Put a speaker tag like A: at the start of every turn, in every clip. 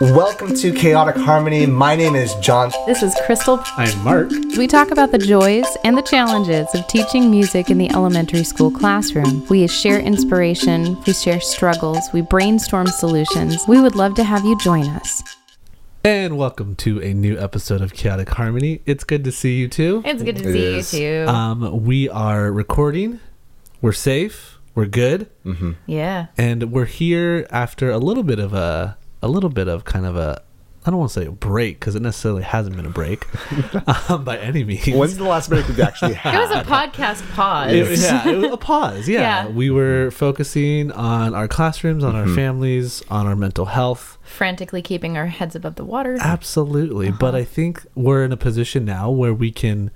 A: Welcome to Chaotic Harmony. My name is John.
B: This is Crystal.
C: I'm Mark.
B: We talk about the joys and the challenges of teaching music in the elementary school classroom. We share inspiration, we share struggles, we brainstorm solutions. We would love to have you join us.
C: And welcome to a new episode of Chaotic Harmony. It's good to see you too.
B: It's good to
A: It
B: see
A: is.
B: you too.
C: Um, we are recording. We're safe. We're good.
B: yeah.
C: And we're here after a little bit of a a little bit of kind of a I don't want to say a break because it necessarily hasn't been a break um, by any means.
A: When's the last break we've actually had?
B: It was a podcast pause.
C: It- yeah, it was a pause. Yeah.
B: Yeah.
C: we were focusing on our classrooms, on
A: Mm-hmm.
C: our families, on our mental health.
B: Frantically keeping our heads above the water.
C: Absolutely. But
B: Uh-huh.
C: I think we're in a position now where we can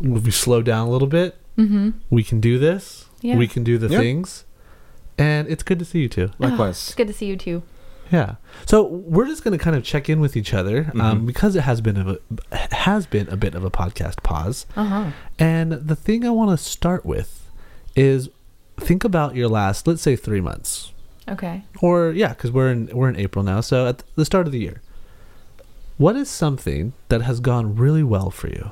C: we slow down a little bit. Mm-hmm. We can do this.
B: Yeah.
C: We can do the
A: Yeah.
C: things. And it's good to see you too. Likewise.
B: It's
A: Likewise.
B: good to see you too.
C: Yeah. So we're just going to kind of check in with each other
A: Mm-hmm.
C: um, because it has been a has been a bit of a podcast pause.
B: Uh huh.
C: And the thing I want to start with is think about your last, let's say, three months,
B: Okay.
C: or yeah, because we're in we're in April now. So at the start of the year, what is something that has gone really well for you?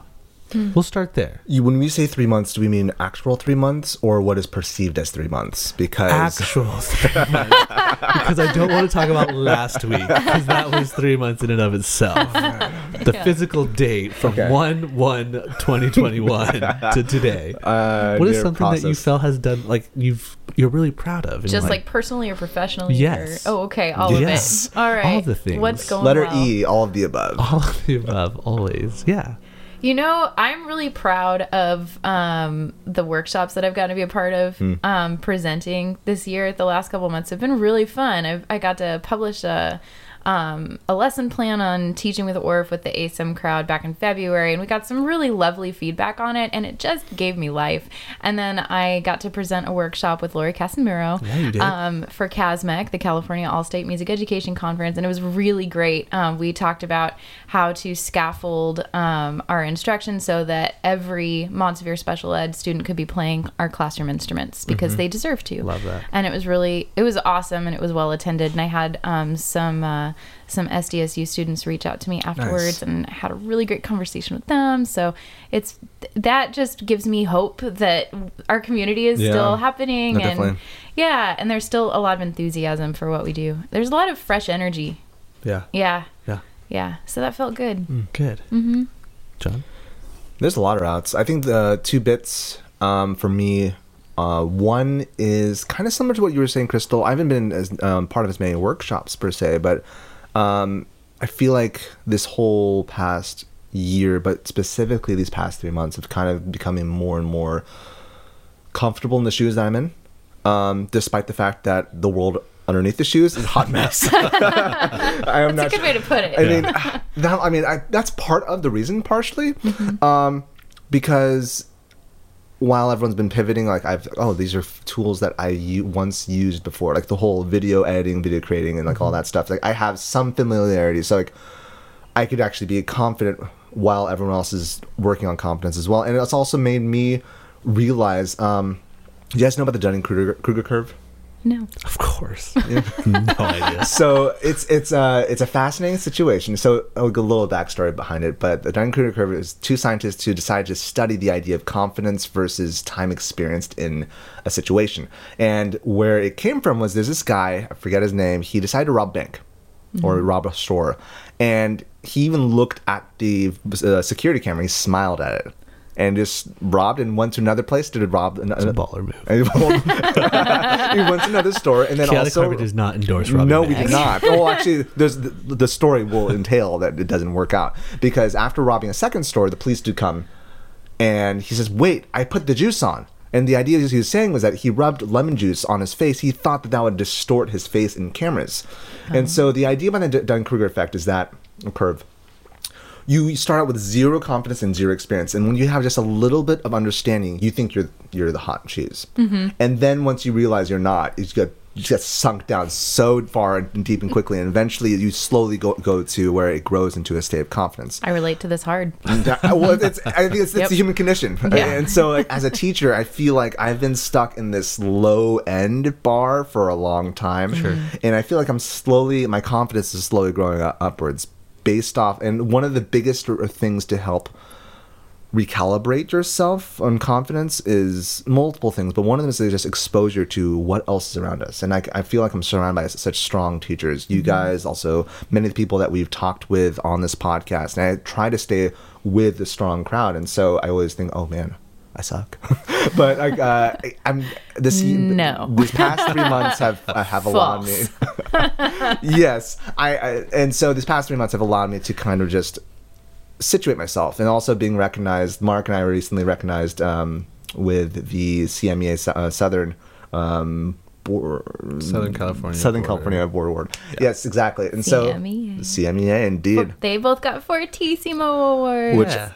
C: We'll start there.
A: You, when we say three months, do we mean actual three months or what is perceived as three months? Because
C: Actual three months. because I don't want to talk about last week because that was three months in and of itself. The physical date from
A: Okay.
C: 1 1 2021 to today.
A: uh,
C: What is
A: their
C: something that you
A: process.
C: felt has done like you've you're really proud of?
B: Just
C: you're
B: like, personally or professionally?
C: Yes.
B: Or, oh, okay. All
C: Yes.
B: of it. All right.
C: All the things.
B: What's going
A: letter
B: well?
A: E, all of the above.
C: all of the above, always. Yeah.
B: You know, I'm really proud of um, the workshops that I've gotten to be a part of um, presenting this year. The last couple months have been really fun. I've, I got to publish a um, a lesson plan on teaching with Orff with the ASIM crowd back in February, and we got some really lovely feedback on it, and it just gave me life. And then I got to present a workshop with Lori Casimiro
C: Yeah,
B: um, for CASMEC, the California All State Music Education Conference, and it was really great. Um, we talked about how to scaffold um, our instruction so that every Montevideo special ed student could be playing our classroom instruments because they deserve to.
C: Mm-hmm. Love that.
B: And it was really, it was awesome, and it was well attended. And I had um, some uh, some SDSU students reach out to me afterwards, and I had a really great conversation with them. So it's that just gives me hope that our community is
A: Yeah.
B: still happening
A: No,
B: and
A: definitely.
B: yeah, and there's still a lot of enthusiasm for what we do. There's a lot of fresh energy.
C: Yeah.
B: Yeah,
C: Yeah.
B: yeah. So that felt good.
C: Mm, good. Mm-hmm. John?
A: There's a lot of routes. I think the two bits um, for me. Uh, one is kind of similar to what you were saying, Crystal. I haven't been as um, part of as many workshops per se, but um, I feel like this whole past year, but specifically these past three months, have kind of becoming more and more comfortable in the shoes that I'm in, um, despite the fact that the world underneath the shoes is a hot mess. I am
B: That's
A: not
B: a good way to put it.
A: I mean, that, I mean, I, that's part of the reason, partially, um, because while everyone's been pivoting, like I've, oh, these are f- tools that I u- once used before, like the whole video editing, video creating, and like all that stuff. Like I have some familiarity, so like I could actually be confident while everyone else is working on confidence as well. And it's also made me realize. Um, do you guys know about the Dunning Kruger Kruger curve?
B: No.
C: Of course. no idea.
A: so it's it's uh it's a fascinating situation. So I'll go a little backstory behind it, but the Dunning-Kruger curve is two scientists who decided to study the idea of confidence versus time experienced in a situation. And where it came from was there's this guy, I forget his name, he decided to rob a bank or rob a store, and he even looked at the uh, security camera. He smiled at it. And just robbed and went to another place to rob
C: It's a baller move.
A: he went to another store and then
C: Chaotic
A: also
C: Harmony does not endorse robbing
A: no, we
C: banks.
A: did not. well, actually, there's the, the story will entail that it doesn't work out because after robbing a second store, the police do come, and he says, "Wait, I put the juice on." And the idea he was saying was that he rubbed lemon juice on his face. He thought that that would distort his face in cameras. And uh-huh. so the idea behind the Dunning Kruger effect is that curve you start out with zero confidence and zero experience and when you have just a little bit of understanding you think you're you're the hot cheese mm-hmm. and then once you realize you're not you get just get sunk down so far and deep and quickly, and eventually you slowly go go to where it grows into a state of confidence.
B: I relate to this hard.
A: Yeah, well, it's, I think it's, it's
B: Yep.
A: the human condition.
B: Yeah.
A: And so, like, as a teacher, I feel like I've been stuck in this low end bar for a long time. Sure. And I feel like I'm slowly, my confidence is slowly growing upwards based off. And one of the biggest things to help recalibrate yourself on confidence is multiple things, but one of them is just exposure to what else is around us. And I, I feel like I'm surrounded by such strong teachers. You mm-hmm. guys, also many of the people that we've talked with on this podcast, and I try to stay with the strong crowd. And so I always think, oh man, I suck. but like, uh, I- I'm this
B: No.
A: these past three months have uh, have allowed me. yes, I, I and so these past three months have allowed me to kind of just situate myself and also being recognized mark and i recently recognized um, with the cmea uh, southern um, Bor-
C: Southern California
A: southern
C: Board.
A: california board award yes exactly and so
B: CMEA.
A: cmea indeed
B: They both got Fortissimo awards.
A: which
C: Yeah.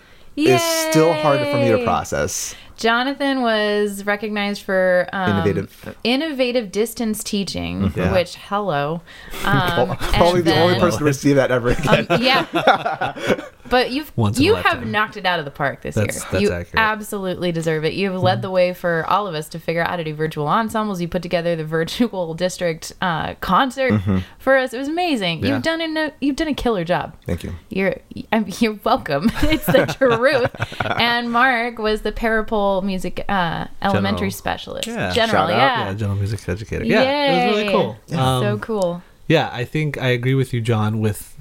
A: Is still hard for me to process.
B: Jonathan was recognized for um,
A: Innovative.
B: innovative distance teaching,
C: Yeah.
B: which hello, um,
A: probably
B: and
A: the only person to receive that ever again.
B: Um, yeah, but you've
C: Once
B: you have knocked it out of the park this
C: That's-
B: year.
C: that's
B: you
C: accurate.
B: absolutely deserve it. You've led the way for all of us to figure out how to do virtual ensembles. You put together the virtual district uh, concert for us. It was amazing.
C: Yeah.
B: You've done a you've done a killer job.
A: thank you
B: You're I'm, you're welcome. it's the truth. and Mark was the Peripole music uh, elementary
C: General.
B: specialist.
C: Yeah.
B: General,
A: Shout out.
B: yeah.
C: yeah, general music educator. Yeah, it was really cool. Um,
B: so cool.
C: Yeah, I think I agree with you, John. With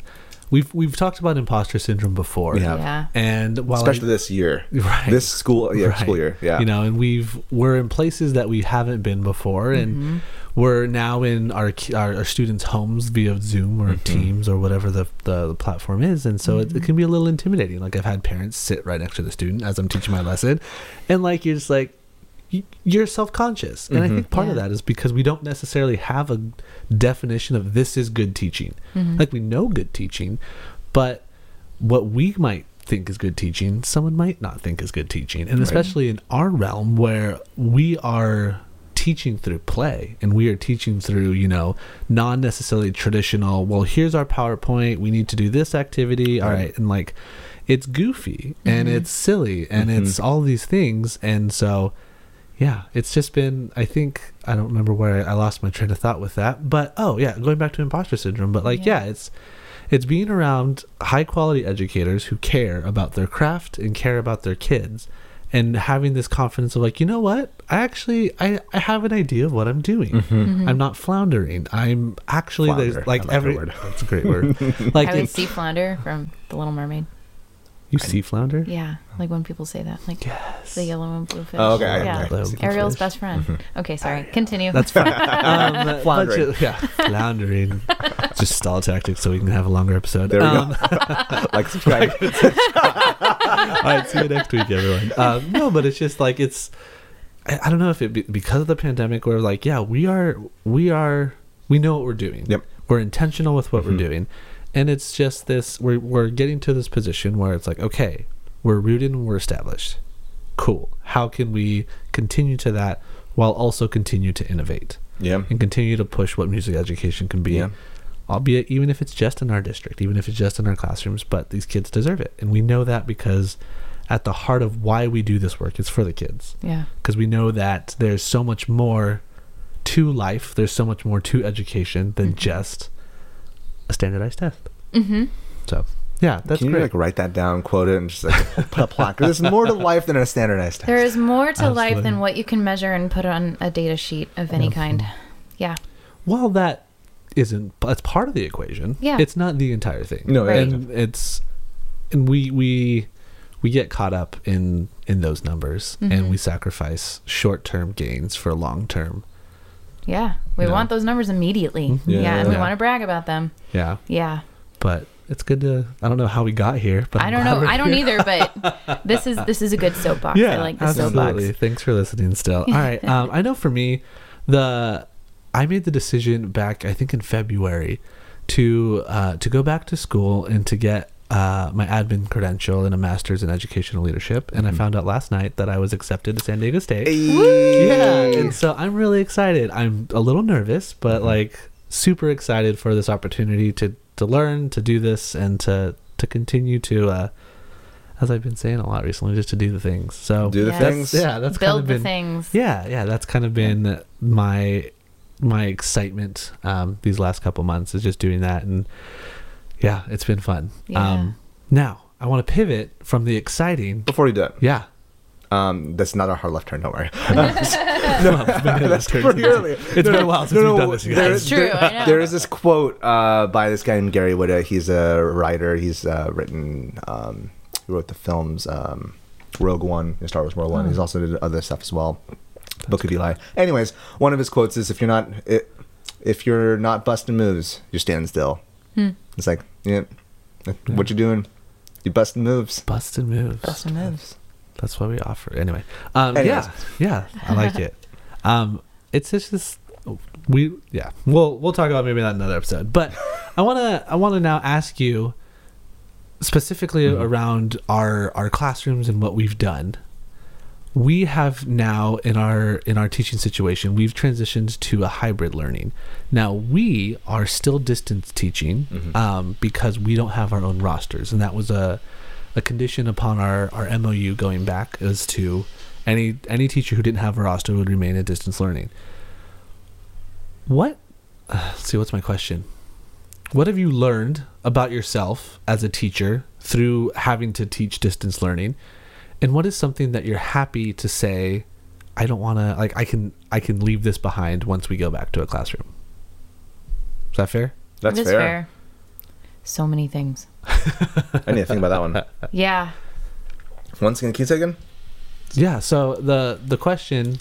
C: we've we've talked about imposter syndrome before.
A: We have.
B: Yeah.
C: and while I-
A: especially this year
C: Right.
A: this school yeah
C: Right.
A: school year yeah
C: You know, and we've we're in places that we haven't been before, and mm-hmm. we're now in our our, our students' homes via Zoom or mm-hmm. Teams or whatever the, the the platform is, and so it, it mm-hmm. can be a little intimidating. Like I've had parents sit right next to the student as I'm teaching my lesson, and like you're just like y- you're self-conscious. And i mm-hmm. think part of that is because we don't necessarily have a definition of this is good teaching. Mm-hmm. Like we know good teaching but what we might think is good teaching someone might not think is good teaching. And especially in our realm where we are teaching through play and we are teaching through you know non necessarily traditional well here's our powerpoint we need to do this activity all
A: Right.
C: right and like it's goofy and mm-hmm. it's silly and it's all these things. And so yeah it's just been i think i don't remember where i lost my train of thought with that but oh yeah going back to imposter syndrome but like
B: Yeah.
C: yeah it's it's being around high quality educators who care about their craft and care about their kids and having this confidence of like you know what i actually i, I have an idea of what i'm doing mm-hmm. Mm-hmm. i'm not floundering i'm actually
A: Flounder.
C: there's
A: I
C: like
A: like that
C: every
A: word.
C: that's a great word like
B: I would
C: it's-
B: see Flounder from The Little Mermaid.
C: You see flounder
B: Yeah, like when people say that, like
C: yes
B: the yellow and blue fish.
A: Oh, okay,
B: yeah.
C: okay. Blue
B: Ariel's
C: fish.
B: best friend. Okay, sorry. Continue.
C: That's fine. Um,
A: Floundering.
C: ju- yeah, floundering. Just stall tactics so we can have a longer episode.
A: There we
C: Um,
A: go. like subscribe.
C: All right, see you next week, everyone. Um, no, but it's just like it's. I, I don't know if it be, because of the pandemic, we're like, yeah, we are, we are, we know what we're doing.
A: Yep.
C: We're intentional with what
A: Mhm.
C: we're doing, and it's just this. We're we're getting to this position where it's like, okay, we're rooted and we're established. Cool. How can we continue to that while also continue to innovate?
A: yeah.
C: and continue to push what music education can be.
A: Yeah.
C: Albeit, even if it's just in our district, even if it's just in our classrooms, but these kids deserve it. And we know that because at the heart of why we do this work is for the kids.
B: yeah.
C: Because we know that there's so much more to life, there's so much more to education than mm-hmm. just a standardized test.
B: Mm-hmm.
C: So, yeah, that's
A: Can you
C: great.
A: like write that down, quote it, and just like put a plaque? There's more to life than a standardized test.
B: There is more to life than what you can measure and put on a data sheet of any kind. Yeah.
C: Well, that isn't, that's part of the equation.
B: Yeah.
C: it's not the entire thing.
A: No,
B: Right.
C: and it's, and we we we get caught up in in those numbers, and
B: Mhm.
C: we sacrifice short term gains for long term.
B: Yeah. We
C: Yeah.
B: want those numbers immediately.
C: Mhm.
B: Yeah.
A: Yeah.
B: and we
C: Yeah.
B: want to brag about them.
C: Yeah,
B: Yeah.
C: but it's good to. I don't know how we got here, but
B: I don't know. I don't either, but this is this is a good soapbox. I like the
C: absolutely.
B: soapbox.
C: Thanks for listening. Still, all right. Um, I know for me, the I made the decision back, I think in February, to uh, to go back to school and to get uh, my admin credential and a master's in educational leadership, and I found out last night that I was accepted to San Diego State. Yeah, and so I'm really excited. I'm a little nervous, but like super excited for this opportunity to to learn, to do this, and to to continue to, uh, as I've been saying a lot recently, just to do the things. So
A: Do the
B: Yeah.
A: things.
C: yeah, that's
B: Build
C: kind of
B: the
C: been
B: things.
C: yeah, yeah, that's kind of been my my excitement um, these last couple months is just doing that, and yeah, it's been fun.
B: Yeah.
C: Um, now I want to pivot from the exciting,
A: Before you do it,
C: yeah.
A: um, that's not a hard left turn. Don't worry.
C: no,
A: that's pretty early.
C: It's been a while since we've done this, you
A: there-
C: guys.
B: It's true,
A: there- there is this quote uh, by this guy named Gary Whitta. He's a writer. He's uh, written. Um, he wrote the films um, Rogue One, and Star Wars Rogue One.
C: Oh.
A: He's also did other stuff as well. Book of Eli. Anyways, one of his quotes is, "If you're not, it, if you're not busting moves, you're standing still."
B: Hmm.
A: It's like, yeah, what you doing? You busting moves.
C: Busting moves.
B: Busted moves.
C: That's what we offer. Anyway, um,
A: Anyways.
C: yeah, yeah, I like it. Um, it's just this. We yeah, we'll we'll talk about maybe that in another episode. But I wanna I wanna now ask you specifically
A: Mm-hmm.
C: around our our classrooms and what we've done. We have now in our in our teaching situation, we've transitioned to a hybrid learning. Now we are still distance teaching
A: Mm-hmm.
C: um, because we don't have our own rosters, and that was a a condition upon our, our MOU going back is to any any teacher who didn't have a roster would remain in distance learning. What? Uh, let's see, what's my question? What have you learned about yourself as a teacher through having to teach distance learning? And what is something that you're happy to say? I don't want to like. I can I can leave this behind once we go back to a classroom. Is that fair?
A: That's
B: It is
A: fair.
B: So many things.
A: I need to think about that one.
B: Yeah.
A: Once again, can you say again?
C: Yeah. So the the question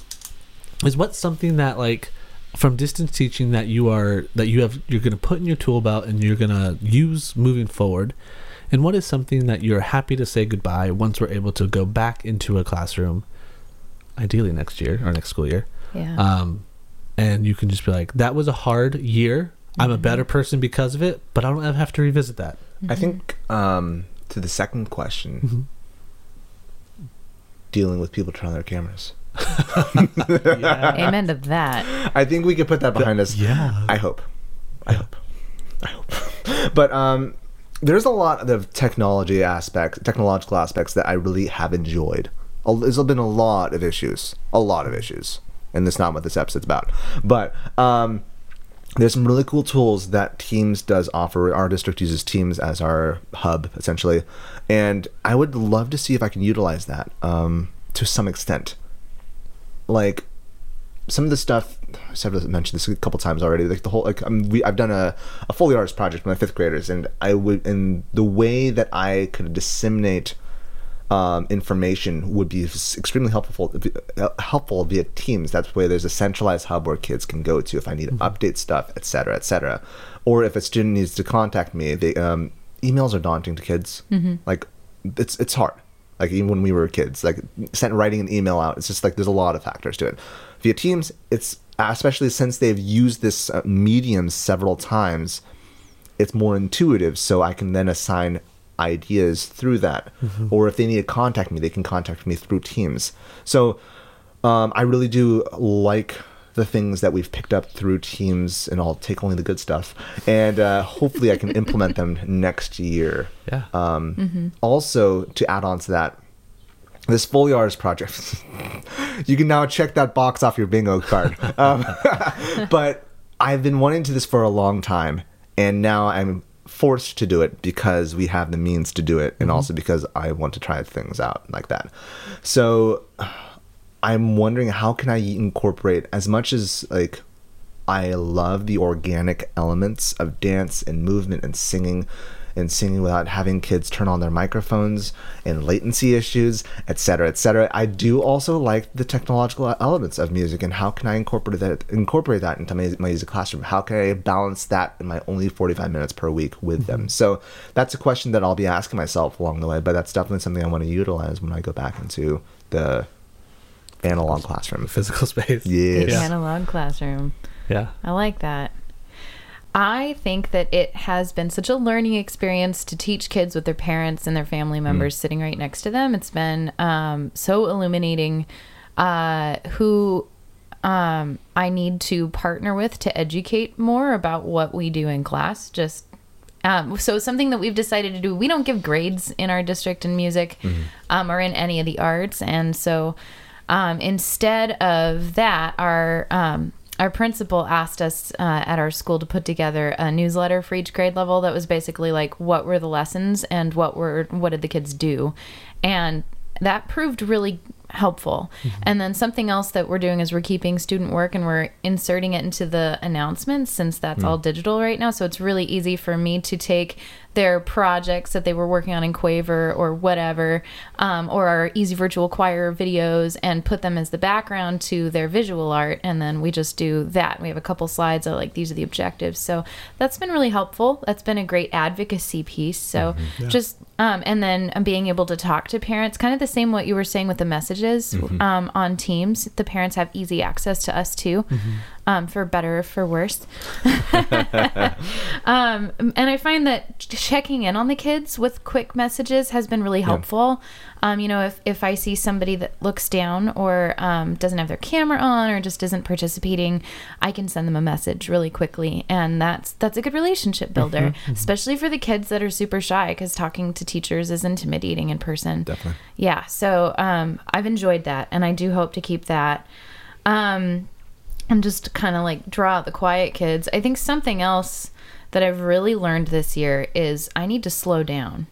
C: is, what's something that like from distance teaching that you are that you have you're going to put in your tool belt and you're going to use moving forward, and what is something that you're happy to say goodbye once we're able to go back into a classroom, ideally next year or next school year,
B: Yeah.
C: um, and you can just be like, that was a hard year. I'm a better person because of it, but I don't have to revisit that.
A: I think um, to the second question,
C: Mm-hmm.
A: dealing with people turning on their cameras.
B: Amen to that.
A: I think we could put that behind us.
C: yeah.
A: I hope. I hope. I hope. But um, there's a lot of technology aspects, technological aspects that I really have enjoyed. There's been a lot of issues, a lot of issues, and that's not what this episode's about. But um, there's some really cool tools that Teams does offer. Our district uses Teams as our hub, essentially, and I would love to see if I can utilize that um, to some extent. Like some of the stuff I've mentioned this a couple times already. Like the whole like um, we I've done a a Foley artist project with my fifth graders, and I would and the way that I could disseminate um, information would be extremely helpful uh, helpful via Teams. That's where there's a centralized hub where kids can go to if I need to update stuff, et cetera, et cetera. Or if a student needs to contact me, they um, emails are daunting to kids. Like it's it's hard. Like even when we were kids, like sent writing an email out, it's just like there's a lot of factors to it. Via Teams, it's especially since they've used this uh, medium several times, it's more intuitive. So I can then assign ideas through that, or if they need to contact me, they can contact me through Teams. So um, I really do like the things that we've picked up through Teams, and I'll take only the good stuff, and uh, hopefully I can implement them next year.
C: Yeah.
A: Um, Also, to add on to that, this Foley Artist project, you can now check that box off your bingo card. um, but I've been wanting to do this for a long time, and now I'm forced to do it because we have the means to do it, and also because I want to try things out like that. So I'm wondering how can I incorporate as much as like I love the organic elements of dance and movement and singing and singing without having kids turn on their microphones and latency issues, etc., cetera, et cetera. I do also like the technological elements of music and how can I incorporate that incorporate that into my, my music classroom? How can I balance that in my only 45 minutes per week with them? Mm-hmm. So that's a question that I'll be asking myself along the way, but that's definitely something I want to utilize when I go back into the analog classroom.
C: Physical space.
A: Yes.
B: The analog classroom.
C: Yeah.
B: I like that. I think that it has been such a learning experience to teach kids with their parents and their family members sitting right next to them. It's been um, so illuminating uh, who um, I need to partner with to educate more about what we do in class. Just um, so something that we've decided to do. We don't give grades in our district in music um, or in any of the arts, and so um, instead of that, our um, our principal asked us uh, at our school to put together a newsletter for each grade level that was basically like what were the lessons and what were what did the kids do, and that proved really helpful. And then something else that we're doing is we're keeping student work and we're inserting it into the announcements since that's all digital right now. So it's really easy for me to take their projects that they were working on in Quaver or whatever, um, or our Easy Virtual Choir videos and put them as the background to their visual art. And then we just do that. We have a couple slides of like, these are the objectives. So that's been really helpful. That's been a great advocacy piece. So just, um, and then um, being able to talk to parents, kind of the same what you were saying with the messages um, on Teams. The parents have easy access to us too, um, for better or for worse. um, and I find that checking in on the kids with quick messages has been really helpful. Um, you know, if, if I see somebody that looks down or um, doesn't have their camera on or just isn't participating, I can send them a message really quickly, and that's that's a good relationship builder, especially for the kids that are super shy because talking to teachers is intimidating in person.
A: Definitely.
B: Yeah, so um, I've enjoyed that, and I do hope to keep that. Um, and just kind of like draw out the quiet kids. I think something else that I've really learned this year is I need to slow down.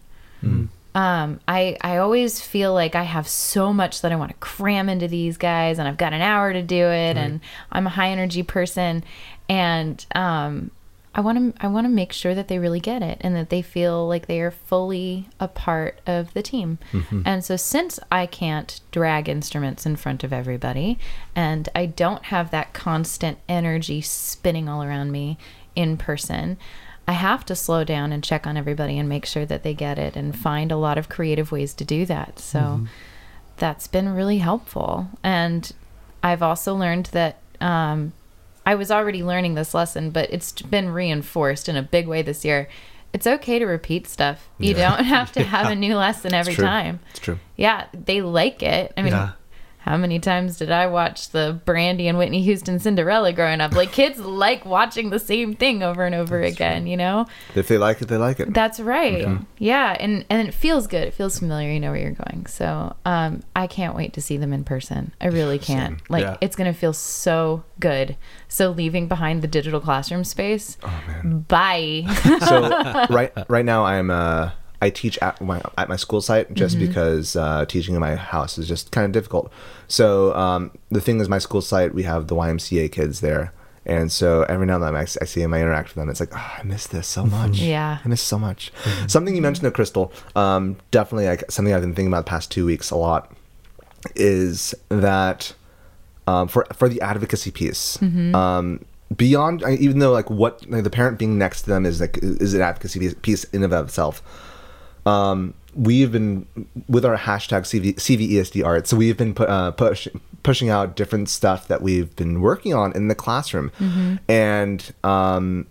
B: Um, I I always feel like I have so much that I want to cram into these guys, and I've got an hour to do it, and I'm a high energy person, and um, I want to I want to make sure that they really get it and that they feel like they are fully a part of the team. And so since I can't drag instruments in front of everybody and I don't have that constant energy spinning all around me in person, I have to slow down and check on everybody and make sure that they get it and find a lot of creative ways to do that. So that's been really helpful. And I've also learned that um, I was already learning this lesson, but it's been reinforced in a big way this year. It's okay to repeat stuff. You don't have to have a new lesson every
A: true.
B: time.
A: It's true.
B: Yeah, they like it. I mean,
C: Yeah.
B: How many times did I watch the Brandy and Whitney Houston Cinderella growing up? Like kids like watching the same thing over and over again, you know?
A: If they like it, they like it.
B: That's right. Yeah, and and it feels good. It feels familiar. You know where you're going. So, um, I can't wait to see them in person. I really can't. Like,
C: Yeah.
B: it's gonna feel so good. So, leaving behind the digital classroom space.
A: oh man.
B: Bye.
A: so right right now I'm uh I teach at my at my school site just
B: Mm-hmm.
A: because uh, teaching in my house is just kind of difficult. So um, the thing is, my school site we have the YMCA kids there, and so every now and then I, I see them, I interact with them. It's like oh, I miss this so much.
B: Yeah.
A: I miss so much. Something you mentioned, to Crystal, um, definitely like something I've been thinking about the past two weeks a lot is that um, for for the advocacy piece. Um, beyond, even though like what like, the parent being next to them is like is an advocacy piece- piece in and of itself. Um, we've been with our hashtag CV, CVESD art. So we've been pu- uh, push, pushing out different stuff that we've been working on in the classroom, and um,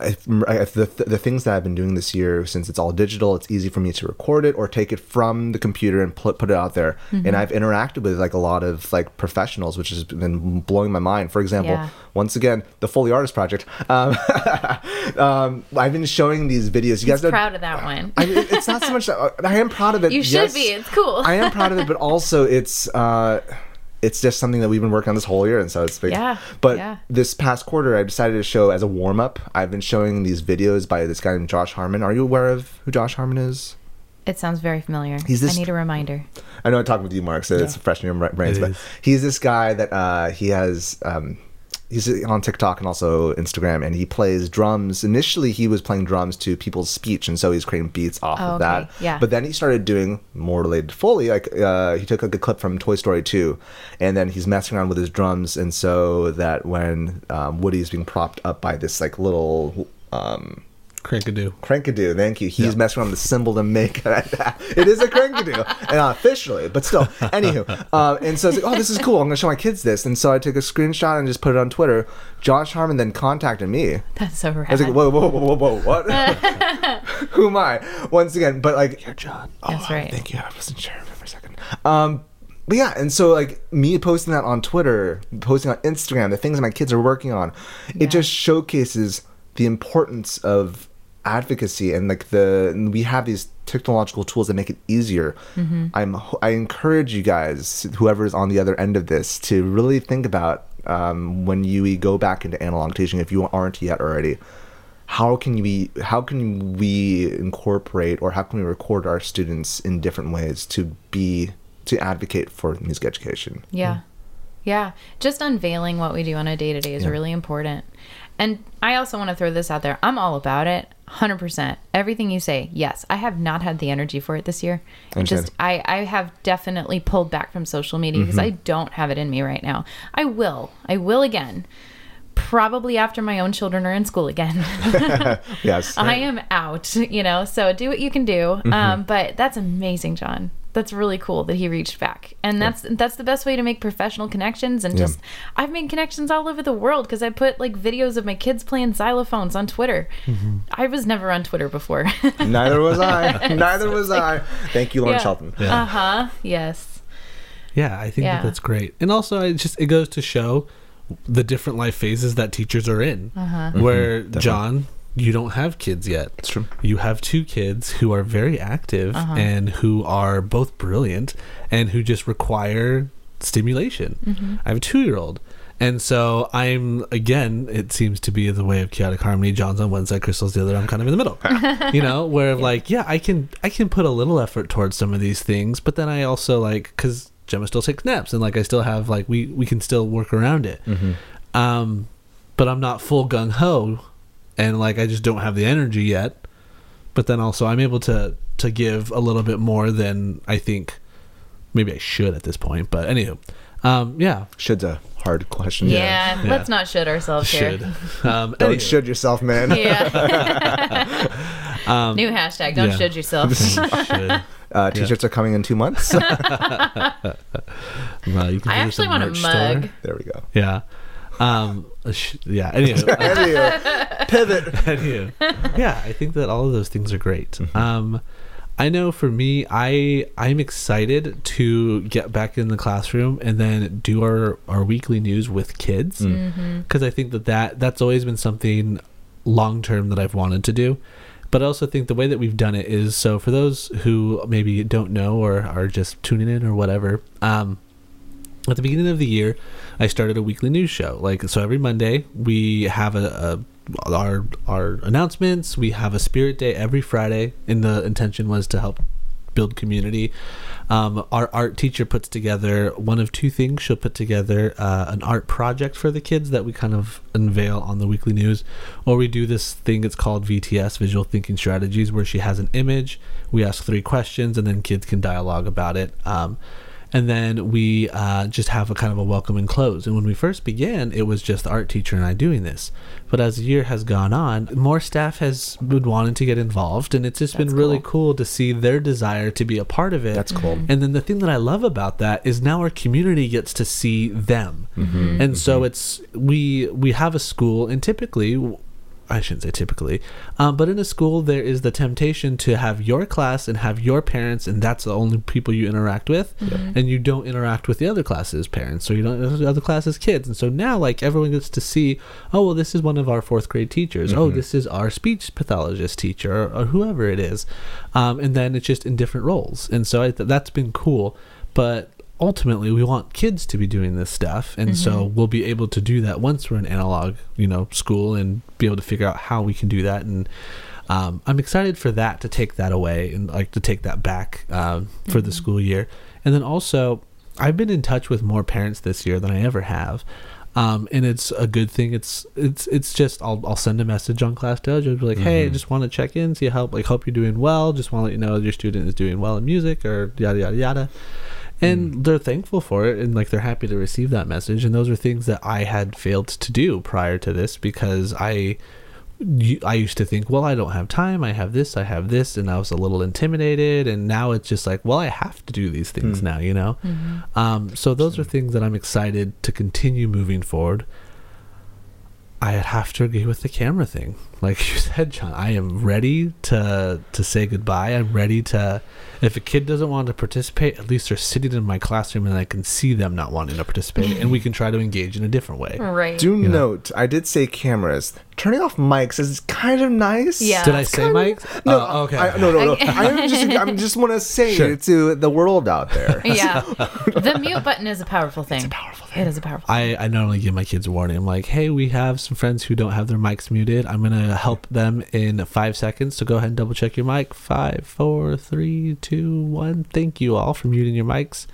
A: I, I, the, the things that I've been doing this year, since it's all digital, it's easy for me to record it or take it from the computer and put, put it out there. And I've interacted with like a lot of like professionals, which has been blowing my mind. For example,
B: Yeah.
A: once again, the Foley Artist Project. Um, um, I've been showing these videos. You guys are
B: Proud of that one.
A: I, it's not so much. That, I am proud of it.
B: You should
A: yes.
B: be. It's cool.
A: I am proud of it, but also it's uh, it's just something that we've been working on this whole year, and so it's big.
B: Yeah,
A: But
B: yeah.
A: this past quarter, I decided to show as a warm up. I've been showing these videos by this guy named Josh Harmon. Are you aware of who Josh Harmon is?
B: It sounds very familiar.
A: He's this-
B: I need a reminder.
A: I know I'm talking with you, Mark, so it's fresh in your brains.
C: It
A: but
C: is.
A: he's this guy that uh, he has. Um, he's on TikTok and also Instagram, and he plays drums. Initially, he was playing drums to people's speech, and so he's creating beats off
B: Oh,
A: of
B: okay.
A: that.
B: Yeah.
A: But then he started doing more related to Foley. Like uh, he took like a clip from Toy Story 2, and then he's messing around with his drums, and so that when um, Woody's being propped up by this like little um,
C: Crankadoo.
A: Crankadoo, thank you. He's
C: Yeah.
A: messing around with the cymbal to make that. It is a crankadoo, and not officially, but still. Anywho, um, and so it's like, oh, this is cool. I'm gonna show my kids this, and so I took a screenshot and just put it on Twitter. Josh Harmon then contacted me.
B: That's so rad.
A: I was like, whoa, whoa, whoa, whoa, whoa, what? Who am I? Once again, but like, you're John. Oh,
B: That's right.
A: Thank you. I wasn't sure for a second. Um, but yeah, and so like me posting that on Twitter, posting on Instagram, the things that my kids are working on,
B: Yeah.
A: it just showcases the importance of advocacy and like the and we have these technological tools that make it easier.
B: Mm-hmm.
A: I'm I encourage you guys, whoever's on the other end of this, to really think about um, when you go back into analog teaching, if you aren't yet already how can we how can we incorporate or how can we record our students in different ways to be to advocate for music education
B: Yeah. Yeah. Just unveiling what we do on a day to day is
A: Yeah.
B: really important. And I also want to throw this out there. I'm all about it. 100%. Everything you say, yes. I have not had the energy for it this year.
A: I
B: It just. I I have definitely pulled back from social media because I don't have it in me right now. I will. I will again. Probably after my own children are in school again.
A: yes
B: I am out, you know. So do what you can do. Um, but that's amazing, John. That's really cool that he reached back, and that's that's the best way to make professional connections. And
A: Yeah.
B: just, I've made connections all over the world because I put like videos of my kids playing xylophones on Twitter. I was never on Twitter before.
A: neither was i neither was i thank you lauren shelton
C: Yeah.
B: Uh huh. Yes.
C: Yeah, I think
B: Yeah.
C: that that's great. And also, it just it goes to show the different life phases that teachers are in.
B: Uh-huh.
C: Where John, you don't have kids yet.
A: It's true.
C: You have two kids who are very active
B: Uh-huh.
C: and who are both brilliant and who just require stimulation.
B: Mm-hmm.
C: I have a two-year-old. And so I'm again. It seems to be the way of chaotic harmony. John's on one side, Crystal's the other. I'm kind of in the middle, you know, where like, yeah, I can I can put a little effort towards some of these things, but then I also like because Gemma still takes naps, and like I still have like we we can still work around it. Um, but I'm not full gung ho, and like I just don't have the energy yet. But then also I'm able to to give a little bit more than I think maybe I should at this point. But anywho, um, yeah,
A: should's a hard question
B: Yeah.
C: Yeah.
B: Let's not should ourselves
C: should.
B: here.
C: Um,
A: don't
C: anyway,
A: should yourself man
B: Yeah.
C: um,
B: New hashtag. Don't
C: yeah.
B: should yourself.
C: should.
A: uh, t-shirts are coming in two months
C: Well, you can
B: I actually want a mug.
C: store.
A: there we go
C: Yeah. Um. uh, sh- Yeah. Anyway.
A: Anywho, pivot
C: Anywho. Yeah, I think that all of those things are great. Um, I know for me, I I'm excited to get back in the classroom and then do our our weekly news with kids because I think that that that's always been something long term that I've wanted to do. But I also think the way that we've done it is so for those who maybe don't know or are just tuning in or whatever. Um, at the beginning of the year, I started a weekly news show. Like so, every Monday we have a, a our our announcements. We have a spirit day every Friday, and the intention was to help build community. Um, our art teacher puts together one of two things. She'll put together uh, an art project for the kids that we kind of unveil on the weekly news, or we do this thing. It's called VTS, Visual Thinking Strategies, where she has an image. We ask three questions, and then kids can dialogue about it. Um, and then we uh, just have a kind of a welcome and close. And when we first began, it was just the art teacher and I doing this. But as the year has gone on, more staff has been wanting to get involved, and it's just
B: That's
C: been really
B: cool.
C: cool to see their desire to be a part of it.
A: That's cool.
C: And then the thing that I love about that is now our community gets to see them, and so it's we we have a school, and typically. I shouldn't say typically, um, but in a school there is the temptation to have your class and have your parents, and that's the only people you interact with, and you don't interact with the other classes' parents, or you don't the other classes' kids, and so now like everyone gets to see, oh well, this is one of our fourth grade teachers, oh this is our speech pathologist teacher, or, or whoever it is, um, and then it's just in different roles, and so I th- that's been cool, but ultimately we want kids to be doing this stuff. And so we'll be able to do that once we're in analog you know school and be able to figure out how we can do that. And um, i'm excited for that to take that away and like to take that back um, for the school year. And then also i've been in touch with more parents this year than i ever have. Um, and it's a good thing. It's it's it's just I'll I'll send a message on Class Dojo, be like, hey, I just want to check in, see how like hope you're doing well. Just want to let you know your student is doing well in music or yada yada yada and hmm. they're thankful for it and like they're happy to receive that message and those are things that i had failed to do prior to this because i I used to think, well, I don't have time. I have this, I have this, and I was a little intimidated. And now it's just like, well, I have to do these things hmm. now, you know. Mm-hmm. Um, so those are things that I'm excited to continue moving forward. I have to agree with the camera thing. Like you said, John, I am ready to to say goodbye. I'm ready to if a kid doesn't want to participate, at least they're sitting in my classroom and I can see them not wanting to participate and we can try to engage in a different way.
B: Right.
A: Do
C: know.
A: note, I did say cameras. Turning off mics is kind of nice.
B: Yeah.
C: Did I say Mike?
A: No,
C: Oh, okay.
A: I, no, no, no. I'm just, I'm just want to say
C: Sure.
A: to the world out there.
B: yeah. the mute button is a powerful thing. It's a
A: powerful thing.
B: It is a powerful
C: I, I normally give my kids a warning. I'm like, hey, we have some friends who don't have their mics muted. I'm gonna help them in five seconds. So go ahead and double check your mic. Five, four, three, two, one. Thank you all for muting your mics.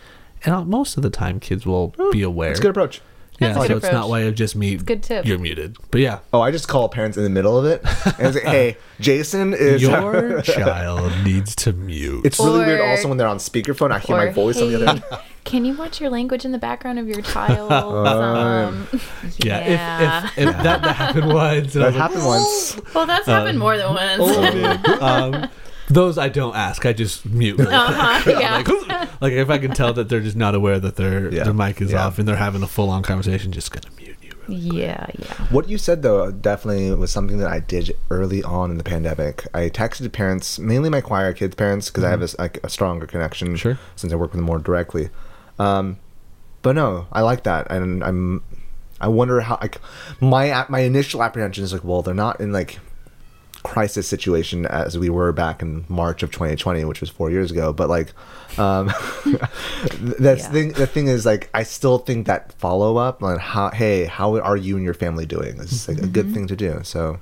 C: And uh, most of the time, kids will be aware.
A: It's a good approach.
C: yeah,
B: That's a
C: so
B: good
C: it's not
B: approach.
C: way of just me.
B: good tip.
C: You're muted. But yeah,
A: Oh, I just call parents in the middle of it and say, "Hey, Jason is."
C: your child needs to mute.
A: it's really weird. Also, when they're on speakerphone, I hear my
B: Or,
A: voice on the other end.
B: Can you watch your language in the background of your child?
A: Oh,
B: um,
C: yeah,
B: yeah.
C: If, if, if that, that happened once, and
A: That
C: was like,
A: happened once.
B: well, that's happened more than once.
C: um, those I don't ask. I just mute. really
B: Uh-huh, yeah.
C: like, like if I can tell that they're just not aware that their
A: Yeah.
C: their mic is
A: Yeah.
C: off and they're having a full on conversation, just gonna mute you.
B: yeah, yeah.
A: What you said though definitely was something that I did early on in the pandemic. I texted parents, mainly my choir kids' parents, because I have a, s- like a stronger connection.
C: Mm-hmm. Sure.
A: Since I work with them more directly. Um, but no, I like that, and I'm. I wonder how like my my initial apprehension is like, well, they're not in like crisis situation as we were back in March of 2020, which was four years ago. But like, um, that's
B: Yeah.
A: thing. The thing is, like, I still think that follow up on how, hey, how are you and your family doing? Is like a good thing to do. So,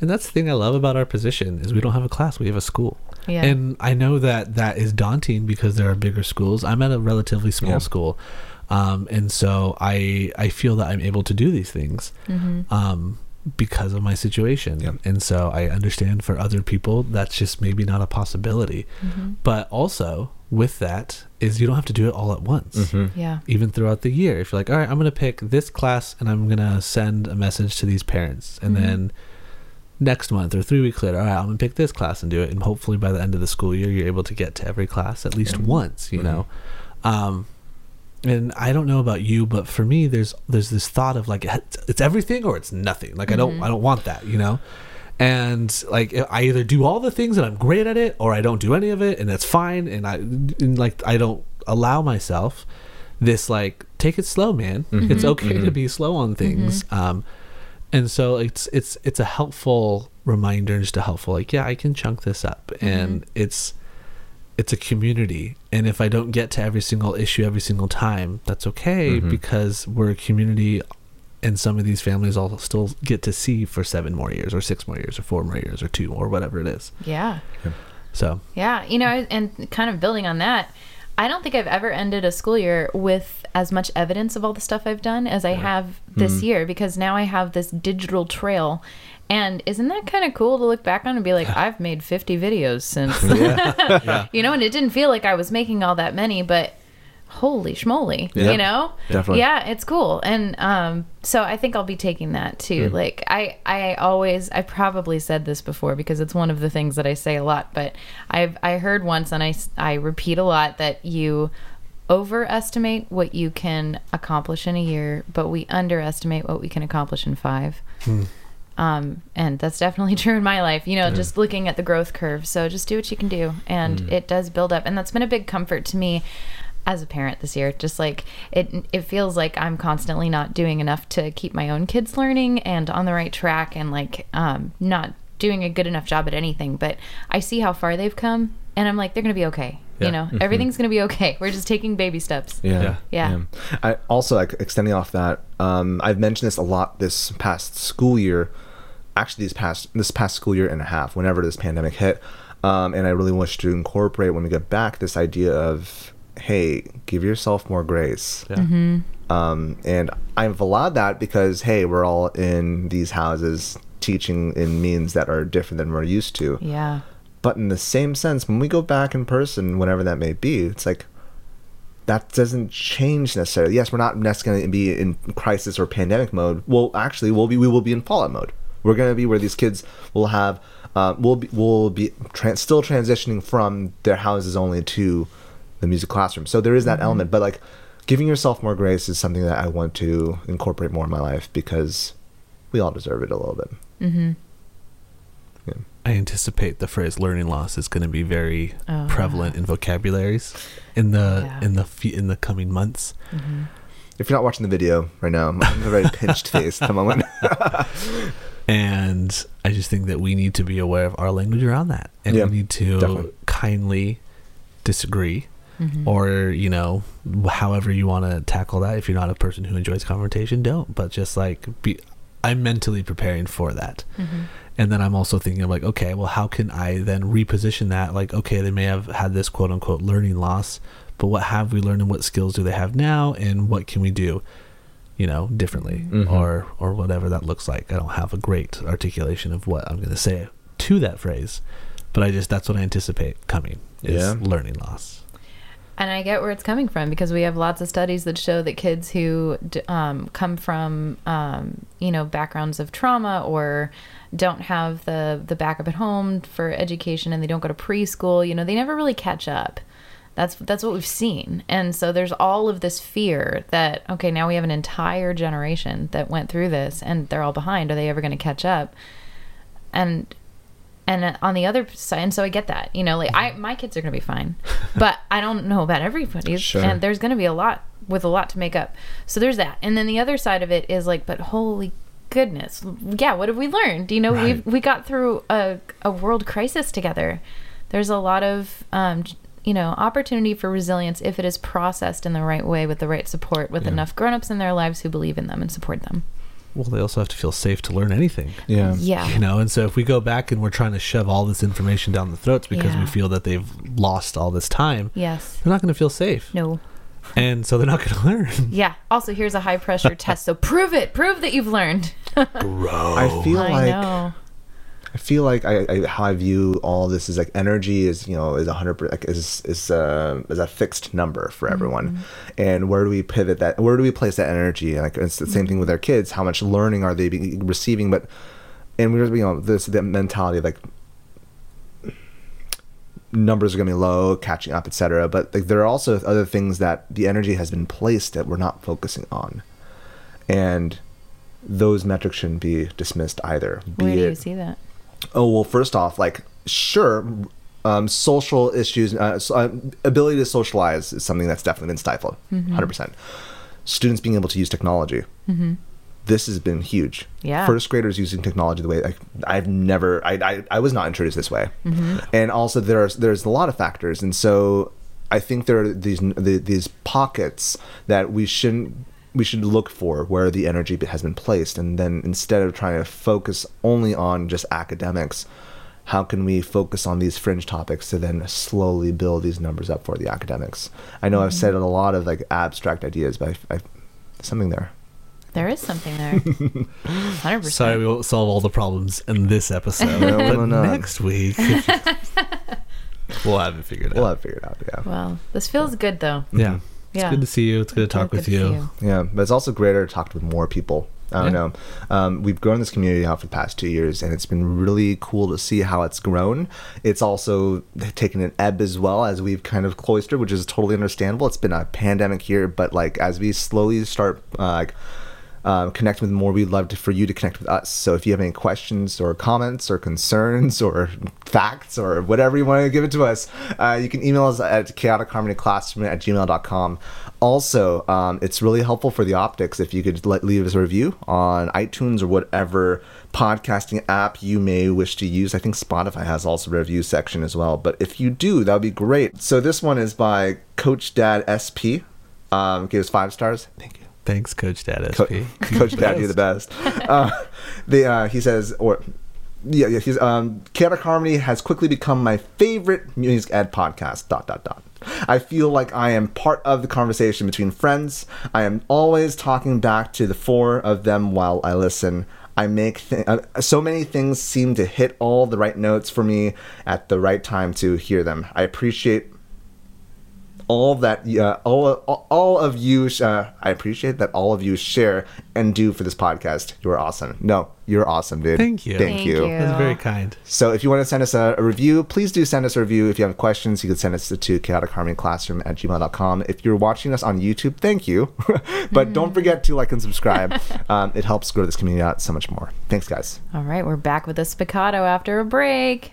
C: And that's the thing I love about our position is we don't have a class, we have a school.
B: Yeah.
C: And I know that that is daunting because there are bigger schools. I'm at a relatively small
A: Yeah.
C: school. Um, and so I I feel that I'm able to do these things um, because of my situation.
A: Yeah.
C: And so I understand for other people that's just maybe not a possibility. Mm-hmm. But also with that is you don't have to do it all at once mm-hmm.
B: Yeah.
C: even throughout the year. If you're like, all right, I'm going to pick this class and I'm going to send a message to these parents. And mm-hmm. then next month or three weeks later, all right, I'm going to pick this class and do it. And hopefully by the end of the school year, you're able to get to every class at least once, you know? Um, and I don't know about you, but for me, there's there's this thought of like it's it's everything or it's nothing. Like I don't mm-hmm. I don't want that, you know. And like I either do all the things and I'm great at it, or I don't do any of it and that's fine. And I and like I don't allow myself this like take it slow, man. Mm-hmm. It's okay to mm-hmm. be slow on things. Um, and so it's it's it's a helpful reminder, just a helpful like yeah, I can chunk this up, and it's it's a community and if i don't get to every single issue every single time that's okay because we're a community and some of these families all still get to see for seven more years or six more years or four more years or two or whatever it is
B: Yeah.
C: so
B: Yeah, you know, and kind of building on that, I don't think I've ever ended a school year with as much evidence of all the stuff I've done as I have this
A: Mm.
B: year because now I have this digital trail. And isn't that kind of cool to look back on and be like, I've made 50 videos since, you know, and it didn't feel like I was making all that many, but holy schmoly,
A: Yeah.
B: you know?
A: Definitely.
B: Yeah, it's cool. And um, so I think I'll be taking that too. Like I, I always, I probably said this before because it's one of the things that I say a lot, but I've, I heard once and I, I repeat a lot that you overestimate what you can accomplish in a year, but we underestimate what we can accomplish in five. Um, and that's definitely true in my life, you know, just looking at the growth curve. So just do what you can do. And it does build up. And that's been a big comfort to me as a parent this year. Just like it, it feels like I'm constantly not doing enough to keep my own kids learning and on the right track and like, um, not doing a good enough job at anything. But I see how far they've come and I'm like, they're going to be okay.
C: Yeah.
B: You know, everything's going to be okay. We're just taking baby steps.
A: Yeah.
B: Yeah.
A: I also like extending off that. Um, I've mentioned this a lot this past school year. Actually, this past this past school year and a half, whenever this pandemic hit, um, and I really wish to incorporate when we get back this idea of hey, give yourself more grace.
C: yeah
A: Um, and I've allowed that because hey, we're all in these houses teaching in means that are different than we're used to.
B: Yeah.
A: But in the same sense, when we go back in person, whenever that may be, it's like that doesn't change necessarily. Yes, we're not necessarily going to be in crisis or pandemic mode. Well, actually, we'll be we will be in fallout mode. We're gonna be where these kids will have, uh, will be will be tran still transitioning from their houses only to the music classroom. So there is that element, but like giving yourself more grace is something that I want to incorporate more in my life because we all deserve it a little bit.
B: Mm-hmm.
C: I anticipate the phrase "learning loss" is going to be very
B: Oh,
C: prevalent in vocabularies in the
B: Yeah.
C: in the fe- in the coming months.
B: Mm-hmm.
A: If you're not watching the video right now, I'm a very pinched face at the moment.
C: And I just think that we need to be aware of our language around that, and
A: Yeah,
C: we need to
A: definitely.
C: kindly disagree,
B: Mm-hmm.
C: or you know, however you want to tackle that. If you're not a person who enjoys confrontation, don't. But just like be, I'm mentally preparing for that.
B: Mm-hmm.
C: And then I'm also thinking of like, okay, well, how can I then reposition that? Like, okay, they may have had this quote unquote learning loss, but what have we learned and what skills do they have now, and what can we do, you know, differently,
A: Mhm.
C: or or whatever that looks like. I don't have a great articulation of what I'm going to say to that phrase, but I just that's what I anticipate coming is
A: Yeah.
C: learning loss.
B: And I get where it's coming from because we have lots of studies that show that kids who um, come from, um, you know, backgrounds of trauma or don't have the the backup at home for education and they don't go to preschool, you know, they never really catch up. That's that's what we've seen. And so there's all of this fear that okay, now we have an entire generation that went through this and they're all behind. Are they ever going to catch up? And and on the other side and so i get that you know like i my kids are going to be fine but i don't know about everybody's
A: Sure.
B: and there's going to be a lot with a lot to make up so there's that and then the other side of it is like but holy goodness yeah what have we learned you know we
C: Right.
B: we got through a, a world crisis together there's a lot of um you know opportunity for resilience if it is processed in the right way with the right support with
C: Yeah.
B: enough grown-ups in their lives who believe in them and support them
C: Well, they also have to feel safe to learn anything.
A: yeah.
B: yeah
C: You know, and so if we go back and we're trying to shove all this information down the throats because
B: Yeah.
C: we feel that they've lost all this time,
B: yes
C: they're not going to feel safe.
B: no
C: and so they're not going to learn.
B: Yeah. Also, here's a high pressure test. So prove it. Prove that you've learned.
C: Grow.
A: I feel
B: I
A: like
B: know.
A: I feel like I, I how I view all this is like energy is you know is a hundred like is is uh, is a fixed number for everyone, and where do we pivot that? Where do we place that energy? Like it's the same thing with our kids. How much learning are they receiving? But and we're you know this the mentality of like numbers are gonna be low, catching up, etc. But like there are also other things that the energy has been placed that we're not focusing on, and those metrics shouldn't be dismissed either. Be
B: Where do you see that?
A: Oh well, first off, like sure, um, social issues, uh, so, uh, ability to socialize is something that's definitely been stifled, 100 percent. Students being able to use technology, this has been huge.
B: Yeah.
A: first graders using technology the way I, I've never, I, I, I was not introduced this way, and also there's there's a lot of factors, and so I think there are these the, these pockets that we shouldn't we should look for where the energy has been placed and then instead of trying to focus only on just academics how can we focus on these fringe topics to then slowly build these numbers up for the academics i know i've mm-hmm. said a lot of like abstract ideas but I, I, something there
B: There is something there. 100%.
C: Sorry, we won't solve all the problems in this episode,
A: No,
C: but
A: no, no.
C: next week we'll have it figured out.
A: we'll have it figured out yeah
B: Well, this feels good though.
C: yeah, it's
B: Yeah.
C: good to see you. It's good to talk
B: Good
C: with
B: to
C: you.
B: see
A: Yeah, but it's also greater to talk with more people. I don't
C: Yeah.
A: know. Um, we've grown this community out for the past two years, and it's been really cool to see how it's grown. It's also taken an ebb as well as we've kind of cloistered, which is totally understandable. It's been a pandemic here, but like as we slowly start uh, like um, connect with more, we'd love to, for you to connect with us. So if you have any questions or comments or concerns or facts or whatever you want to give it to us, uh, you can email us at chaoticharmonyclassroom at gmail.com. Also, um, it's really helpful for the optics if you could let, leave us a review on iTunes or whatever podcasting app you may wish to use. I think Spotify has also a review section as well. But if you do, that would be great. So this one is by Coach Dad SP. Um, us five stars. Thank you.
C: Thanks, Coach Dad
A: Co-
C: SP.
A: Coach Dad, you're the best. Uh, the uh, he says, or yeah, yeah, he's um, Chaotic Harmony has quickly become my favorite music ed podcast. Dot dot dot. I feel like I am part of the conversation between friends. I am always talking back to the four of them while I listen. I make th- uh, so many things seem to hit all the right notes for me at the right time to hear them. I appreciate all that uh, all all of you. Uh, I appreciate that all of you share and do for this podcast. You are awesome. No, you're awesome, dude.
C: Thank you.
A: Thank,
B: Thank
A: you.
B: you.
C: That's very kind.
A: So if you want to send us a, a review, please do send us a review. If you have questions, you can send us to chaoticharmonyclassroom at gmail.com. If you're watching us on YouTube, thank you. but don't forget to like and subscribe. um, it helps grow this community out so much more. Thanks, guys.
B: All right, we're back with a spiccato after a break.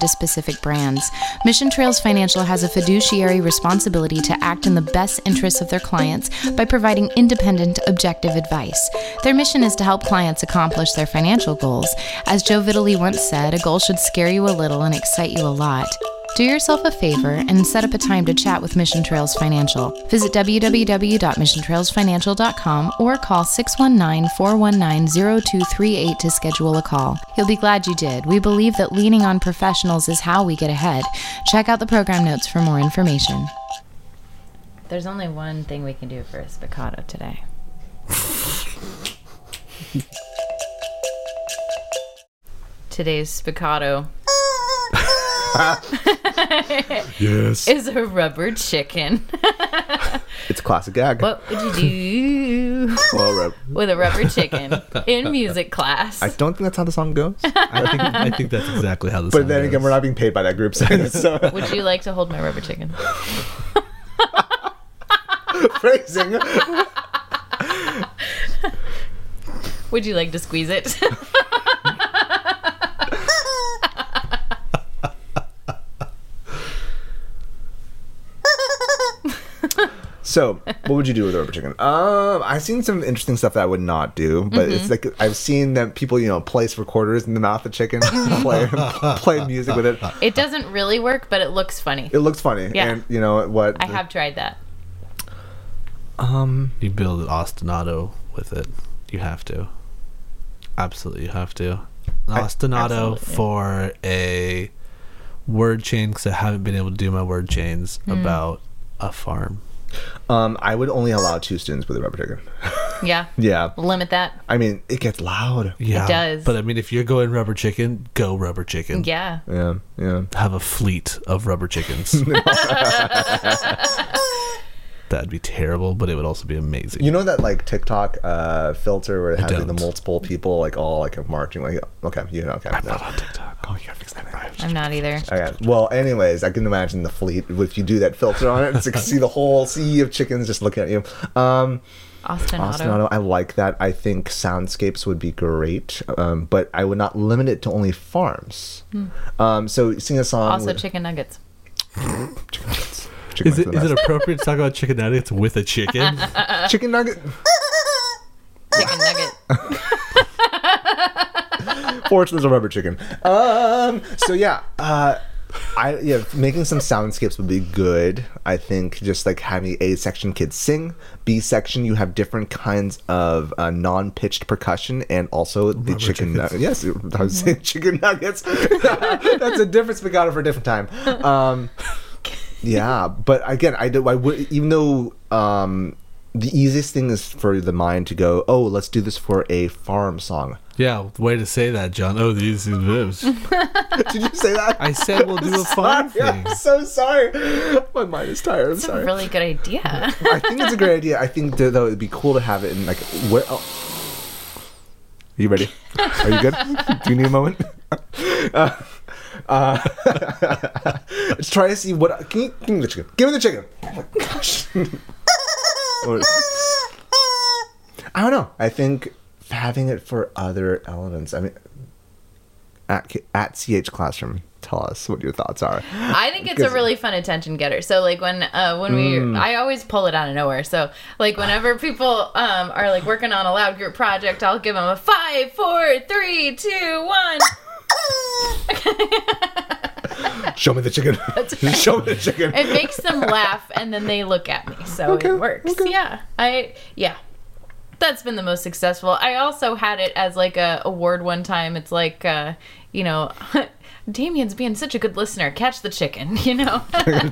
D: to specific brands. Mission Trails Financial has a fiduciary responsibility to act in the best interests of their clients by providing independent, objective advice. Their mission is to help clients accomplish their financial goals. As Joe Vitale once said, a goal should scare you a little and excite you a lot. Do yourself a favor and set up a time to chat with Mission Trails Financial. Visit www.missiontrailsfinancial.com or call 619 419 0238 to schedule a call. You'll be glad you did. We believe that leaning on professionals is how we get ahead. Check out the program notes for more information.
B: There's only one thing we can do for a spiccato today. Today's spiccato
C: Yes.
B: is a rubber chicken.
A: It's a classic gag.
B: what would you do
A: Well, Rob,
B: with a rubber chicken in music class?
A: I don't think that's how the song goes.
C: I think I think that's exactly how this.
A: But then again, we're not being paid by that group, so, so uh,
B: Would you like to hold my rubber chicken?
A: phrasing.
B: Would you like to squeeze it?
A: So, what would you do with a rubber chicken? Um, I've seen some interesting stuff that I would not do, but it's
B: Mm-hmm.
A: like I've seen that people, you know, place recorders in the mouth of chicken, play play music with it.
B: it doesn't really work, but it looks funny.
A: It looks funny,
B: Yeah.
A: and you know what?
B: I have tried that.
A: Um,
C: You build an ostinato with it. You have to. Absolutely, you have to. An ostinato
B: Absolutely.
C: for a word chain because I haven't been able to do my word chains
B: Mm.
C: about a farm.
A: Um, I would only allow two students with a rubber chicken.
B: Yeah.
A: yeah,
B: Limit that.
A: I mean, it gets loud.
C: Yeah, It
B: does.
C: But I mean, if you're going rubber chicken, go rubber chicken.
B: Yeah.
A: Yeah, yeah.
C: Have a fleet of rubber chickens. That'd be terrible, but it would also be amazing.
A: You know that like TikTok uh, filter where it has like, the
C: don't.
A: multiple people like all like marching like okay you know okay no.
C: Not on TikTok.
A: oh you gotta fix that
B: I'm not either.
A: okay well anyways I can imagine the fleet if you do that filter on it it's like see the whole sea of chickens just looking at you um
B: Ostinato.
A: Ostinato, I like that. I think soundscapes would be great, um, but I would not limit it to only farms. Um, so sing a song.
B: Also,
A: with-
B: chicken nuggets.
A: chicken nuggets. Chicken
C: Is it
A: nuggets
C: is it appropriate to talk about chicken nuggets with a chicken?
A: chicken nugget?
B: Chicken nugget.
A: Fortune is a rubber chicken. Um. So yeah. Uh. I yeah, making some soundscapes would be good. I think just like having A section kids sing, B section you have different kinds of uh, non-pitched percussion, and also the chicken.
C: chickens.
A: nug- yes, I was saying chicken nuggets. That's a different spaghetti for a different time. Um, yeah, but again, I do. I would even though um, the easiest thing is for the mind to go, oh, let's do this for a farm song.
C: yeah, way to say that, John. Oh, these is ribs.
A: Did you say that?
C: I said we'll do a farm
A: Sorry,
C: thing.
A: I'm so sorry. My mind is tired. I'm
B: It's a really good idea.
A: I think it's a great idea. I think that, though it'd be cool to have it in like where. Oh. Are you ready? Are you good? Do you need a moment? Uh, uh, let's try to see what. Can you give me the chicken? Give me the chicken. Oh my gosh. I don't know. I think having it for other elements. I mean, at at ch classroom. Tell us what your thoughts are.
B: I think it's a really fun attention getter. So like when uh when we
A: Mm.
B: I always pull it out of nowhere. So like whenever people um are like working on a loud group project, I'll give them a five, four, three, two, one.
A: Show me the chicken. Show me the chicken.
B: it makes them laugh and then they look at me so
A: Okay,
B: it works
A: okay.
B: yeah i yeah that's been the most successful i also had it as like a award one time it's like uh you know damien's being such a good listener catch the chicken you know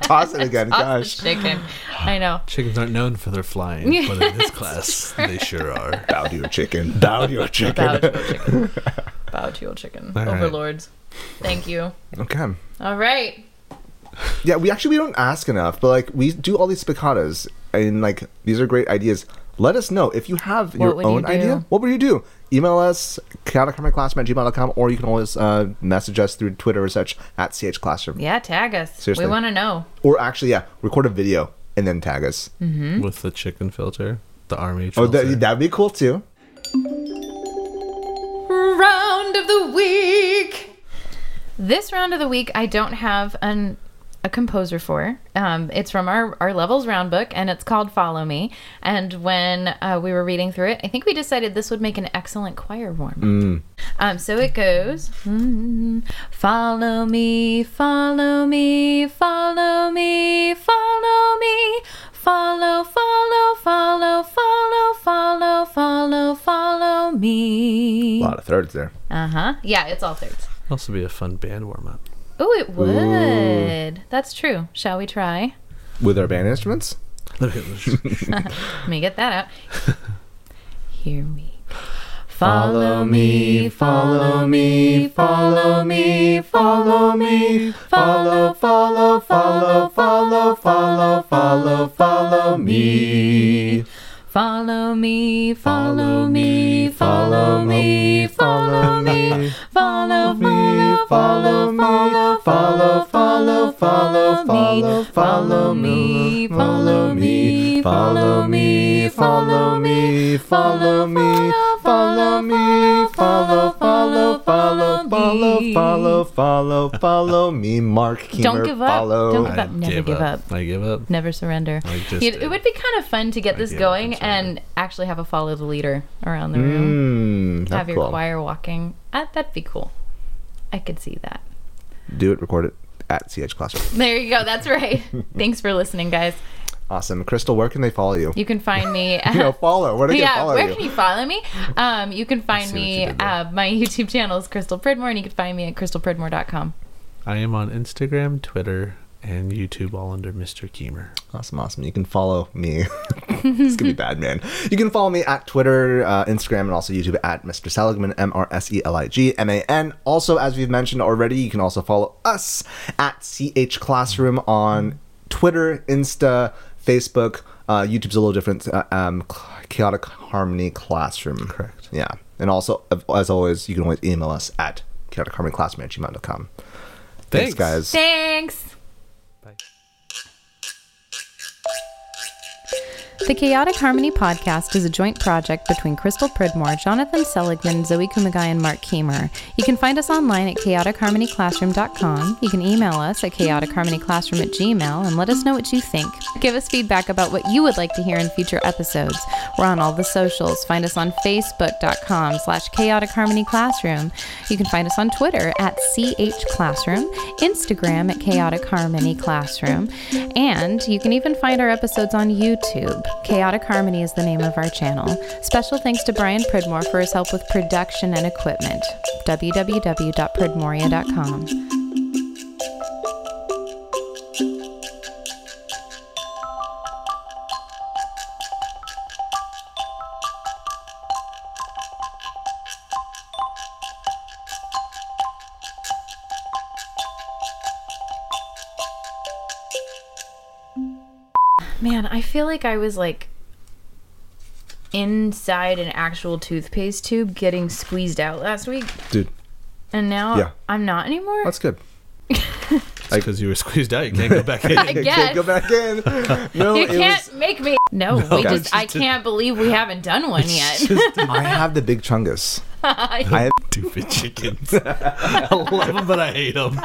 A: Toss it again.
B: Toss
A: Gosh.
B: the chicken i know
C: Chickens aren't known for their flying, but in this class, they sure are.
A: Bow to your chicken. Bow to your chicken.
B: Bow to your chicken bow to your chicken
C: All right.
B: overlords thank you
A: Okay.
B: all right
A: Yeah, we actually we don't ask enough, but like we do all these spiccatas, and like these are great ideas. Let us know if you have
B: What
A: your
B: would you
A: own idea. What would you do? Email us chaoticharmonyclassroom at gmail.com or you can always uh, message us through Twitter or such at chclassroom.
B: Yeah tag us
A: Seriously.
B: we want to know
A: Or actually, yeah, record a video and then tag us.
C: With the chicken filter, the army
A: Oh,
C: filter.
A: that, that'd be cool too.
B: Of the week. This round of the week, I don't have an a composer for. Um, it's from our our levels round book, and it's called "Follow Me." And when uh, we were reading through it, I think we decided this would make an excellent choir warm. Um, so it goes. mm, follow me, follow me, follow me, follow me. Follow, follow, follow, follow, follow, follow, follow me.
A: A lot of thirds there.
B: Uh huh. Yeah, it's all thirds.
C: also be a fun band warm up.
B: Oh, it would. That's true. Shall we try?
A: With our band instruments?
B: Let me get that out. Here we go. Follow me, follow me, follow me, follow me, follow, follow, follow, follow, follow, follow, follow me. Follow me, follow me, follow me, follow me, follow, me, follow, follow, follow, follow, follow, follow follow me, follow me, follow me, follow me, follow me, follow me, follow, follow, follow,
A: Follow, follow, follow, follow me, Mark Keemer.
B: Don't give up.
A: Follow.
B: Don't give
C: I
B: up. Never
C: give
B: give
C: up.
B: up.
C: I give up.
B: Never surrender.
C: I just
B: it, it would be kind of fun to get this going
C: and
B: and actually have a follow the leader around the room.
A: Mm,
B: have your
A: cool.
B: choir walking. Uh, that'd be cool. I could see that.
A: Do it, record it at CH Classroom.
B: There you go. That's right. Thanks for listening, guys.
A: Awesome. Crystal, where can they follow you?
B: You can find me.
A: You know, follow. Where do they
B: yeah,
A: follow
B: where
A: you?
B: can you follow me? Um, you can find me.
C: you.
B: Uh, my YouTube channel is Crystal Pridmore, and you can find me at crystalpridmore.com.
C: I am on Instagram, Twitter, and YouTube, all under Mr. Keemer.
A: Awesome, awesome. You can follow me. it's gonna be bad, man. You can follow me at Twitter, uh, Instagram, and also YouTube at Mr. Seligman, M R S E L I G M A N. Also, as we've mentioned already, you can also follow us at CH Classroom on Twitter, Insta, Facebook. Uh, YouTube's a little different. Uh, um, Chaotic Harmony Classroom.
C: Correct.
A: Yeah. And also, as always, you can always email us at chaoticharmonyclassroom at gmail.com. Thanks,
C: Thanks.
A: guys.
B: Thanks.
D: The Chaotic Harmony podcast is a joint project between Crystal Pridmore, Jonathan Seligman, Zoe Kumagai, and Mark Keemer. You can find us online at chaoticharmonyclassroom.com. You can email us at chaoticharmonyclassroom at gmail and let us know what you think. Give us feedback about what you would like to hear in future episodes. We're on all the socials. Find us on facebook.com slash chaotic harmony classroom. You can find us on Twitter at CH Classroom, Instagram at chaotic harmony classroom, and you can even find our episodes on YouTube. Chaotic Harmony is the name of our channel. Special thanks to Brian Pridmore for his help with production and equipment. www.pridmoria.com.
B: feel like I was like inside an actual toothpaste tube getting squeezed out last week,
A: Dude,
B: and now
A: Yeah.
B: I'm not anymore.
A: that's good.
C: Because you were squeezed out, you can't go back in.
B: I guess.
A: Can't go back in. No,
B: you
A: it
B: can't
A: was.
B: make me. No, we just. I
C: just
B: can't believe we haven't done one yet.
A: I have the big chungus. I have
C: Stupid chickens. I love them, but I hate them.